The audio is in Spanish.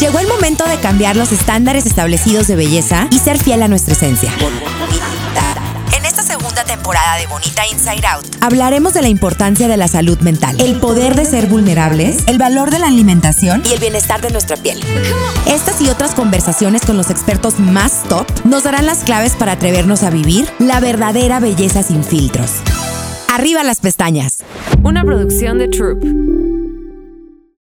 Llegó el momento de cambiar los estándares establecidos de belleza y ser fiel a nuestra esencia. En esta segunda temporada de Bonita Inside Out, hablaremos de la importancia de la salud mental, el poder de ser vulnerables, el valor de la alimentación y el bienestar de nuestra piel. Estas y otras conversaciones con los expertos más top nos darán las claves para atrevernos a vivir la verdadera belleza sin filtros. Arriba las pestañas. Una producción de Troop.